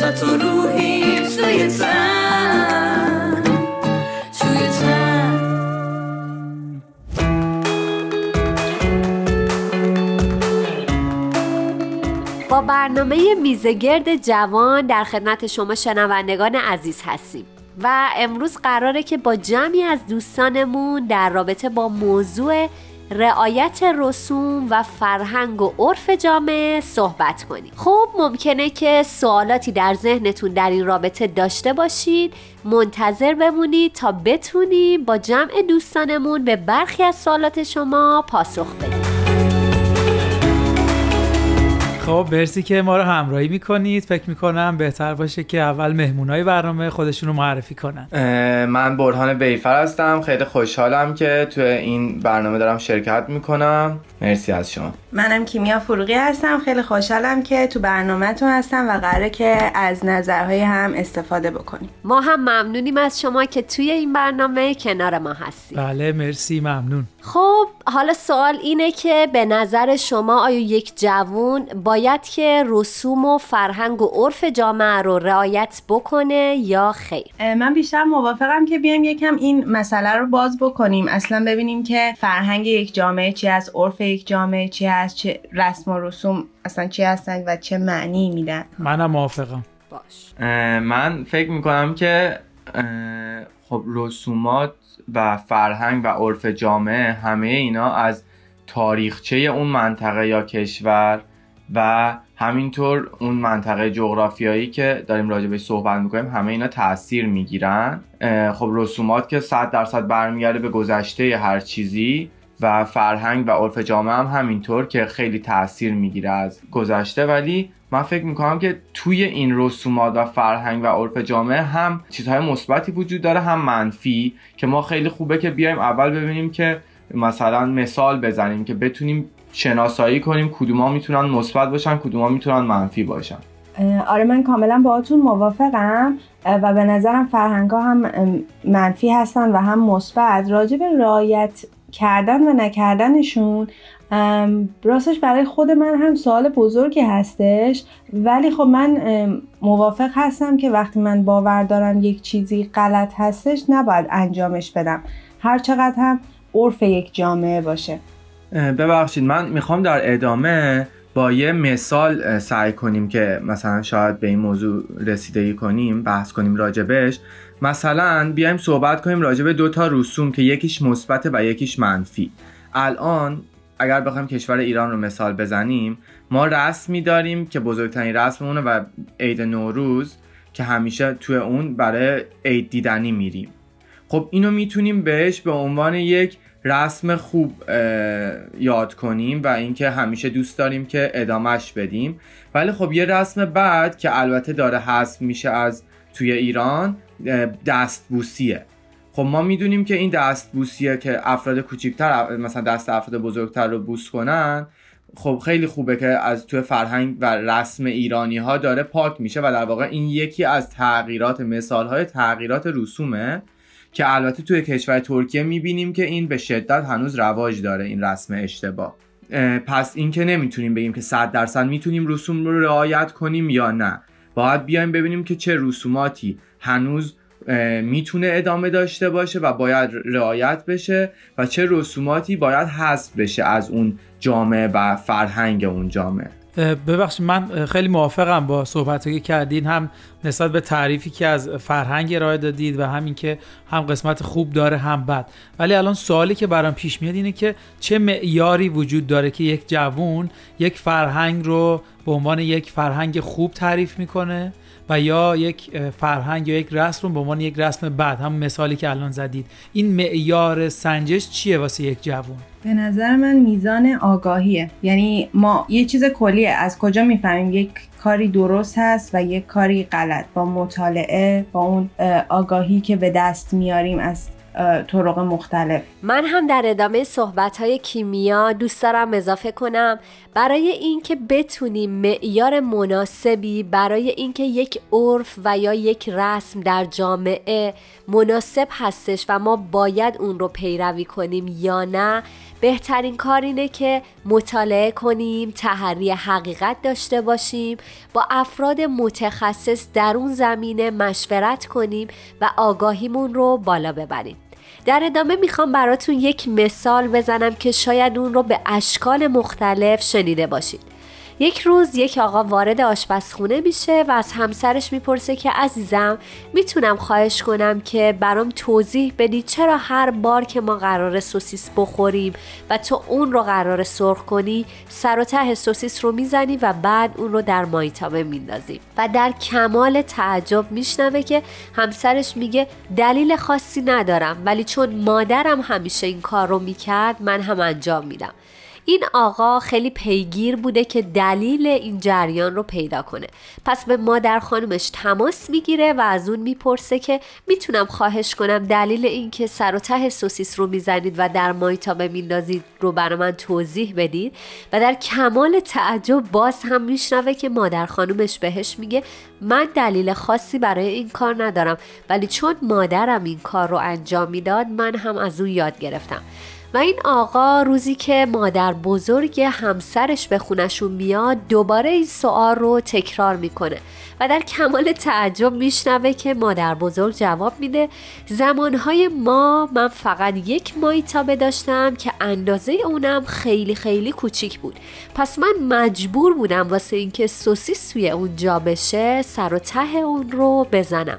واسه تو روحی توی تن. توی با برنامه میزگرد جوان در خدمت شما شنوندگان عزیز هستیم و امروز قراره که با جمعی از دوستانمون در رابطه با موضوع رعایت رسوم و فرهنگ و عرف جامعه صحبت کنیم. خب ممکنه که سوالاتی در ذهنتون در این رابطه داشته باشید منتظر بمونید تا بتونیم با جمع دوستانمون به برخی از سوالات شما پاسخ بدیم. خب مرسی که ما رو همراهی می‌کنید. فکر می‌کنم بهتر باشه که اول مهمونای برنامه خودشون رو معرفی کنن. من برهان بیفر هستم. خیلی خوشحالم که تو این برنامه دارم شرکت می‌کنم. مرسی از شما. منم کیمیا فروغی هستم. خیلی خوشحالم که تو برنامهتون هستم و قراره که از نظرهای هم استفاده بکنیم. ما هم ممنونیم از شما که توی این برنامه کنار ما هستید. بله مرسی ممنون. خب حالا سوال اینه که به نظر شما آیا یک جوون باید که رسوم و فرهنگ و عرف جامعه رو رعایت بکنه یا خیر؟ من بیشتر موافقم که بیایم یکم این مسئله رو باز بکنیم. اصلا ببینیم که فرهنگ یک جامعه چی از عرف یک جامعه چی هست چه رسم و رسوم اصلا چی هستن و چه معنی میدن. منم موافقم. باش من فکر می‌کنم که خب رسومات و فرهنگ و عرف جامعه همه اینا از تاریخچه اون منطقه یا کشور و همینطور اون منطقه جغرافیایی که داریم راجع به صحبت می‌کنیم همه اینا تاثیر می‌گیرن. خب رسومات که صد درصد برمیگرده به گذشته هر چیزی و فرهنگ و عرف جامعه هم همینطور که خیلی تاثیر می‌گیره از گذشته. ولی من فکر می‌کنم که توی این رسومات و فرهنگ و عرف جامعه هم چیزهای مثبتی وجود داره هم منفی که ما خیلی خوبه که بیایم اول ببینیم که مثلا مثال بزنیم که بتونیم شناسایی کنیم کدوما می‌تونن مثبت باشن کدوما می‌تونن منفی باشن. آره من کاملا باهاتون موافقم. و به نظرم فرهنگ ها هم منفی هستن و هم مثبت. راجع به رعایت کردن و نکردنشون راستش برای خود من هم سوال بزرگی هستش. ولی خب من موافق هستم که وقتی من باور دارم یک چیزی غلط هستش نباید انجامش بدم. هر چقدر هم عرف یک جامعه باشه. ببخشید من می‌خوام در ادامه با یه مثال سعی کنیم که مثلا شاید به این موضوع رسیدگی کنیم بحث کنیم راجبش. مثلا بیایم صحبت کنیم راجب دو تا رسوم که یکیش مثبت و یکیش منفی. الان اگر بخوایم کشور ایران رو مثال بزنیم ما رسمی داریم که بزرگترین رسممونه و عید نوروز که همیشه توی اون برای عید دیدنی میریم. خب اینو می‌تونیم بهش به عنوان یک رسم خوب یاد کنیم و اینکه همیشه دوست داریم که ادامش بدیم. ولی خب یه رسم بعد که البته داره حذف میشه از توی ایران دستبوسیه. خب ما می‌دونیم که این دستبوسیه که افراد کوچیکتر مثلا دست افراد بزرگتر رو بوس کنن خب خیلی خوبه که از توی فرهنگ و رسم ایرانی ها داره پاک میشه و در واقع این یکی از تغییرات مثال های تغییرات رسومه که البته توی کشور ترکیه می‌بینیم که این به شدت هنوز رواج داره این رسم اشتباه. پس این که نمی‌تونیم بگیم که صد درصد می‌تونیم رسوم رو رعایت کنیم یا نه. باید بیایم ببینیم که چه رسوماتی هنوز می‌تونه ادامه داشته باشه و باید رعایت بشه و چه رسوماتی باید حذف بشه از اون جامعه و فرهنگ اون جامعه. ببخشید من خیلی موافقم با صحبتی که کردین هم نسبت به تعریفی که از فرهنگ ارائه دادید و همین که هم قسمت خوب داره هم بد. ولی الان سوالی که برام پیش میاد اینه که چه معیاری وجود داره که یک جوون یک فرهنگ رو به عنوان یک فرهنگ خوب تعریف می‌کنه؟ و یا یک فرهنگ یا یک رسم رو به عنوان یک رسم بعد هم مثالی که الان زدید. این معیار سنجش چیه واسه یک جوان؟ به نظر من میزان آگاهیه. یعنی ما یه چیز کلیه. از کجا می‌فهمیم؟ یک کاری درست هست و یک کاری غلط. با مطالعه با اون آگاهی که به دست میاریم از طرق مختلف. من هم در ادامه صحبت های کیمیا دوست دارم اضافه کنم. برای اینکه بتونیم معیار مناسبی برای اینکه یک عرف و یا یک رسم در جامعه مناسب هستش و ما باید اون رو پیروی کنیم یا نه بهترین کار اینه که مطالعه کنیم تحری حقیقت داشته باشیم با افراد متخصص در اون زمینه مشورت کنیم و آگاهیمون رو بالا ببریم. در ادامه می‌خوام براتون یک مثال بزنم که شاید اون رو به اشکال مختلف شنیده باشید. یک روز یک آقا وارد آشپزخونه میشه و از همسرش می‌پرسه که عزیزم می‌تونم خواهش کنم که برام توضیح بدی چرا هر بار که ما قرار سوسیس بخوریم و تو اون رو قرار سرخ کنی سر و ته سوسیس رو می‌زنی و بعد اون رو در مایتابه میندازی و در کمال تعجب میشنوه که همسرش میگه دلیل خاصی ندارم ولی چون مادرم همیشه این کار رو می‌کرد من هم انجام میدم. این آقا خیلی پیگیر بوده که دلیل این جریان رو پیدا کنه. پس به مادر خانومش تماس می‌گیره و از اون می‌پرسه که می‌تونم خواهش کنم دلیل اینکه سر و ته سوسیس رو می‌زنید و در مایتابه میندازید رو برای من توضیح بدید. و در کمال تعجب باز هم میشنوه که مادر خانومش بهش میگه من دلیل خاصی برای این کار ندارم ولی چون مادرم این کار رو انجام می‌داد من هم از او یاد گرفتم. و این آقا روزی که مادر بزرگ همسرش به خونشون میاد دوباره این سوال رو تکرار می‌کنه و در کمال تعجب میشنوه که مادر بزرگ جواب میده زمانهای ما من فقط یک مایتابه داشتم که اندازه اونم خیلی خیلی کوچیک بود. پس من مجبور بودم واسه اینکه سوسیس توی اون جا بشه سر و ته اون رو بزنم.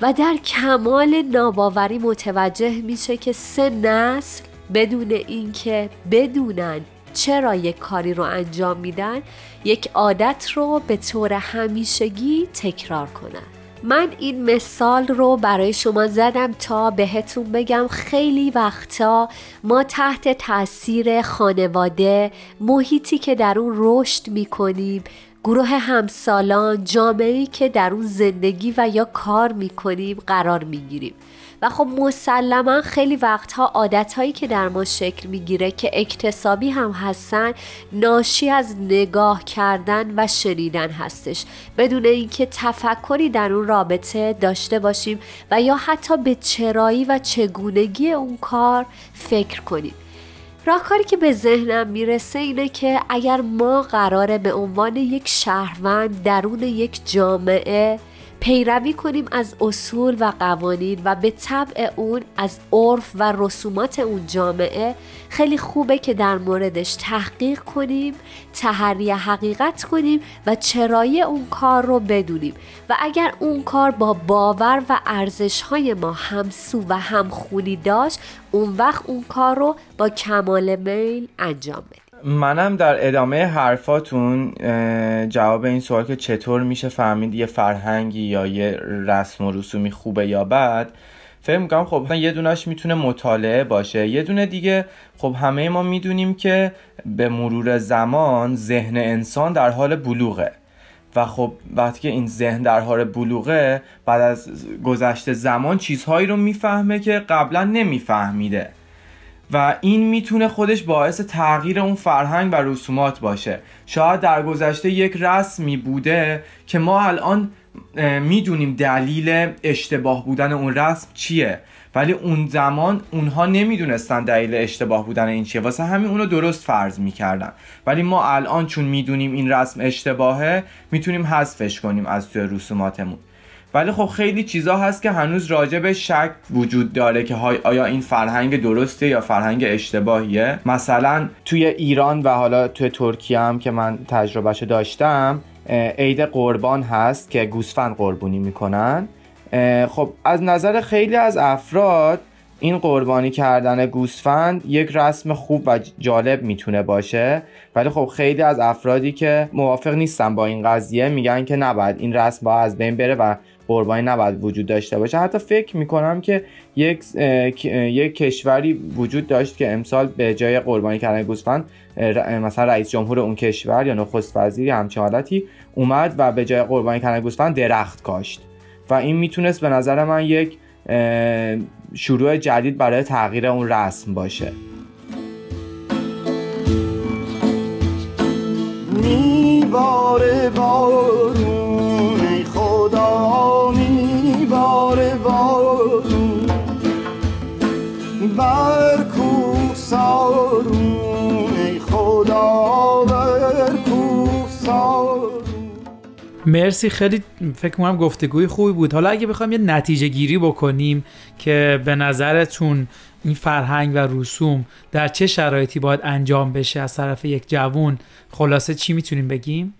و در کمال ناباوری متوجه میشه که سه نسل بدون اینکه بدونن چرا یک کاری رو انجام میدن یک عادت رو به طور همیشگی تکرار کنن. من این مثال رو برای شما زدم تا بهتون بگم خیلی وقتا ما تحت تاثیر خانواده محیطی که در اون رشد می‌کنیم گروه همسالان جامعه‌ای که در اون زندگی و یا کار می‌کنیم قرار می‌گیریم. و خب مسلما خیلی وقتها عادتهایی که در ما شکل می‌گیره که اکتسابی هم هستن ناشی از نگاه کردن و شنیدن هستش. بدون اینکه تفکری در اون رابطه داشته باشیم و یا حتی به چرایی و چگونگی اون کار فکر کنیم. راهکاری که به ذهنم می‌رسه اینه که اگر ما قراره به عنوان یک شهروند درون یک جامعه پیروی کنیم از اصول و قوانین و به طبع اون از عرف و رسومات اون جامعه. خیلی خوبه که در موردش تحقیق کنیم تحری حقیقت کنیم و چرایی اون کار رو بدونیم. و اگر اون کار با باور و ارزش های ما همسو و همخونی داشت اون وقت اون کار رو با کمال میل انجام بدیم منم در ادامه حرفاتون جواب این سوال که چطور میشه فهمید یه فرهنگی یا یه رسم و رسومی خوبه یا بد فکر می‌کنم خب یه دونش می‌تونه مطالعه باشه. یه دونه دیگه خب همه ما می‌دونیم که به مرور زمان ذهن انسان در حال بلوغه. و خب وقتی که این ذهن در حال بلوغه بعد از گذشته زمان چیزهایی رو می‌فهمه که قبلا نمیفهمیده. و این می‌تونه خودش باعث تغییر اون فرهنگ و رسومات باشه. شاید در گذشته یک رسمی بوده که ما الان می‌دونیم دلیل اشتباه بودن اون رسم چیه. ولی اون زمان اونها نمی‌دونستن دلیل اشتباه بودن این چیه. واسه همین اونو درست فرض می‌کردن. ولی ما الان چون می‌دونیم این رسم اشتباهه می‌تونیم حذفش کنیم از توی رسوماتمون. ولی خب خیلی چیزا هست که هنوز راجع به شک وجود داره که آیا این فرهنگ درسته یا فرهنگ اشتباهیه. مثلا توی ایران و حالا توی ترکیه هم که من تجربهشو داشتم عید قربان هست که گوسفند قربونی می‌کنن. خب از نظر خیلی از افراد این قربانی کردن گوسفند یک رسم خوب و جالب می‌تونه باشه. ولی خب خیلی از افرادی که موافق نیستن با این قضیه میگن که نباید این رسم با از بین بره و قربانی نباید وجود داشته باشه. حتی فکر می‌کنم که یک, یک کشوری وجود داشت که امسال به جای قربانی کردن گوسفند مثلا رئیس جمهور اون کشور یا نخست وزیر همچه حالتی اومد و به جای قربانی کردن گوسفند درخت کاشت. و این می‌تونست به نظر من یک شروع جدید برای تغییر اون رسم باشه. میباره بارون بر کوه سارون ای خدا بر کوه سارون مرسی خیلی فکر کنم گفتگوی خوبی بود حالا اگه بخوایم یه نتیجه گیری بکنیم که به نظرتون این فرهنگ و رسوم در چه شرایطی باید انجام بشه از طرف یک جوون خلاصه چی می‌تونیم بگیم؟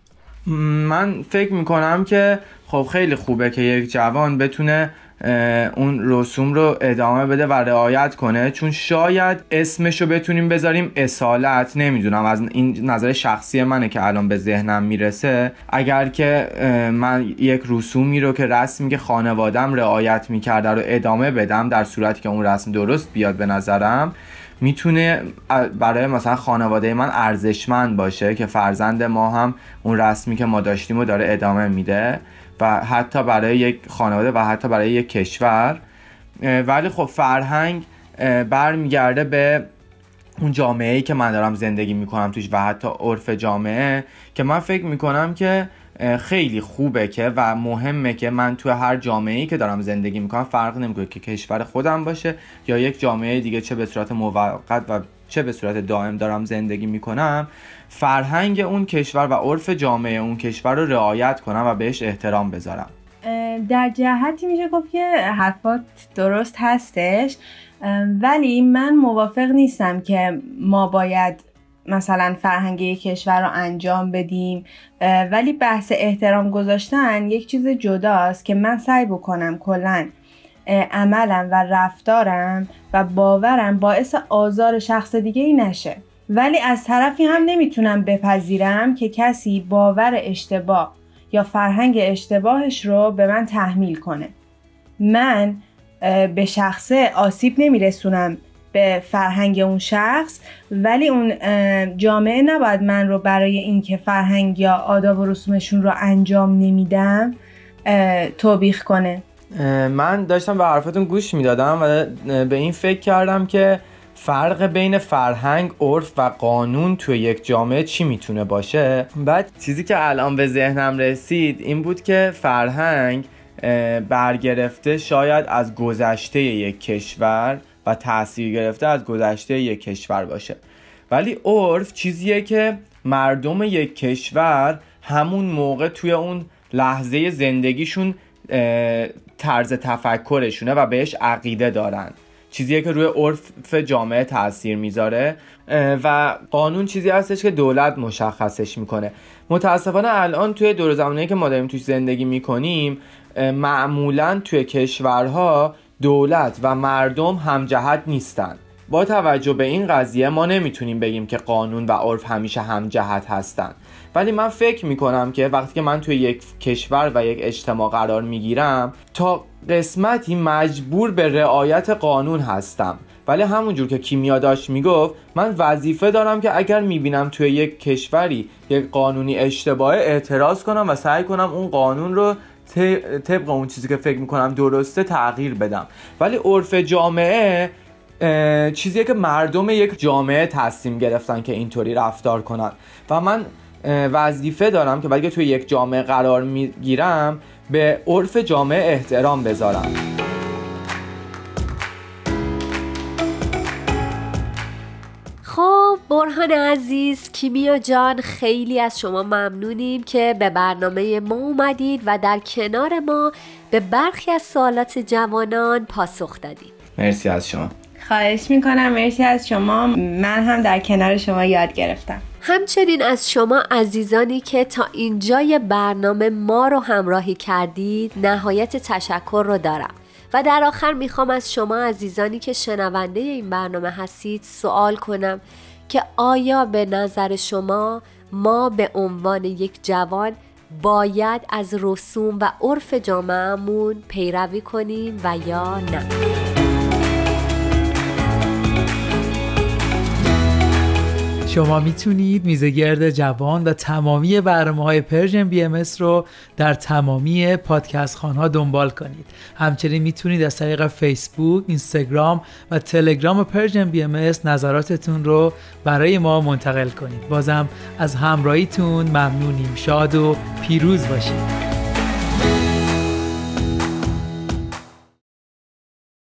من فکر می‌کنم که خب خیلی خوبه که یک جوان بتونه اون رسوم رو ادامه بده و رعایت کنه. چون شاید اسمش رو بتونیم بذاریم اصالت. نمی‌دونم. از این نظر شخصی منه که الان به ذهنم می‌رسه. اگر که من یک رسومی رو که رسمی که خانوادم رعایت می‌کرده رو ادامه بدم در صورتی که اون رسم درست بیاد به نظرم می‌تونه برای مثلا خانواده من ارزشمند باشه که فرزند ما هم اون رسمی که ما داشتیم رو داره ادامه میده. و حتی برای یک خانواده و حتی برای یک کشور. ولی خب فرهنگ برمیگرده به اون جامعه ای که من دارم زندگی می‌کنم توش و حتی عرف جامعه که من فکر می‌کنم که خیلی خوبه که و مهمه که من تو هر جامعه ای که دارم زندگی می‌کنم فرق نمی‌کنه که کشور خودم باشه یا یک جامعه دیگه چه به صورت موقت و چه به صورت دائم دارم زندگی می‌کنم فرهنگ اون کشور و عرف جامعه اون کشور رو رعایت کنم و بهش احترام بذارم. در جهتی میشه گفت که حرفات درست هستش ولی من موافق نیستم که ما باید مثلا فرهنگ کشور رو انجام بدیم ولی بحث احترام گذاشتن یک چیز جداست که من سعی بکنم کلا عملم و رفتارم و باورم باعث آزار شخص دیگه ای نشه. ولی از طرفی هم نمی‌تونم بپذیرم که کسی باور اشتباه یا فرهنگ اشتباهش رو به من تحمیل کنه. من به شخصه آسیب نمیرسونم به فرهنگ اون شخص ولی اون جامعه نباید من رو برای اینکه فرهنگ یا آداب و رسومشون رو انجام نمیدم توبیخ کنه. من داشتم به حرفتون گوش می‌دادم و به این فکر کردم که فرق بین فرهنگ، عرف و قانون توی یک جامعه چی می‌تونه باشه؟ بعد چیزی که الان به ذهنم رسید این بود که فرهنگ برگرفته شاید از گذشته یک کشور و تاثیر گرفته از گذشته یک کشور باشه. ولی عرف چیزیه که مردم یک کشور همون موقع توی اون لحظه زندگیشون طرز تفکرشونه و بهش عقیده دارن. چیزیه که روی عرف جامعه تاثیر می‌ذاره و قانون چیزی هستش که دولت مشخصش می‌کنه. متاسفانه الان توی دور زمانی که ما داریم توش زندگی می‌کنیم معمولا توی کشورها دولت و مردم همجهت نیستن. با توجه به این قضیه ما نمی‌تونیم بگیم که قانون و عرف همیشه همجهت هستن. ولی من فکر می‌کنم که وقتی که من توی یک کشور و یک اجتماع قرار می‌گیرم تا قسمتی مجبور به رعایت قانون هستم. ولی همونجور که کیمیا داشت می‌گفت من وظیفه دارم که اگر می‌بینم توی یک کشوری یک قانونی اشتباه اعتراض کنم و سعی کنم اون قانون رو طبق اون چیزی که فکر می‌کنم درسته تغییر بدم. ولی عرف جامعه چیزیه که مردم یک جامعه تصمیم گرفتن که اینطوری رفتار کنن. و من وظیفه دارم که وقتی توی یک جامعه قرار می‌گیرم به عرف جامعه احترام بذارم. خب برهان عزیز کیمیا جان خیلی از شما ممنونیم که به برنامه ما اومدید و در کنار ما به برخی از سوالات جوانان پاسخ دادید. مرسی از شما. خواهش می‌کنم. مرسی از شما. من هم در کنار شما یاد گرفتم. همچنین از شما عزیزانی که تا اینجای برنامه ما رو همراهی کردید نهایت تشکر رو دارم. و در آخر می‌خوام از شما عزیزانی که شنونده این برنامه هستید سوال کنم که آیا به نظر شما ما به عنوان یک جوان باید از رسوم و عرف جامعهمون پیروی کنیم و یا نه؟ شما می‌تونید میزگرد جوان و تمامی برنامه های Persian BM رو در تمامی پادکست خوان‌ها دنبال کنید. همچنین می‌تونید از طریق فیسبوک، اینستاگرام و تلگرام Persian BM نظراتتون رو برای ما منتقل کنید. بازم از همراهیتون ممنونیم. شاد و پیروز باشید.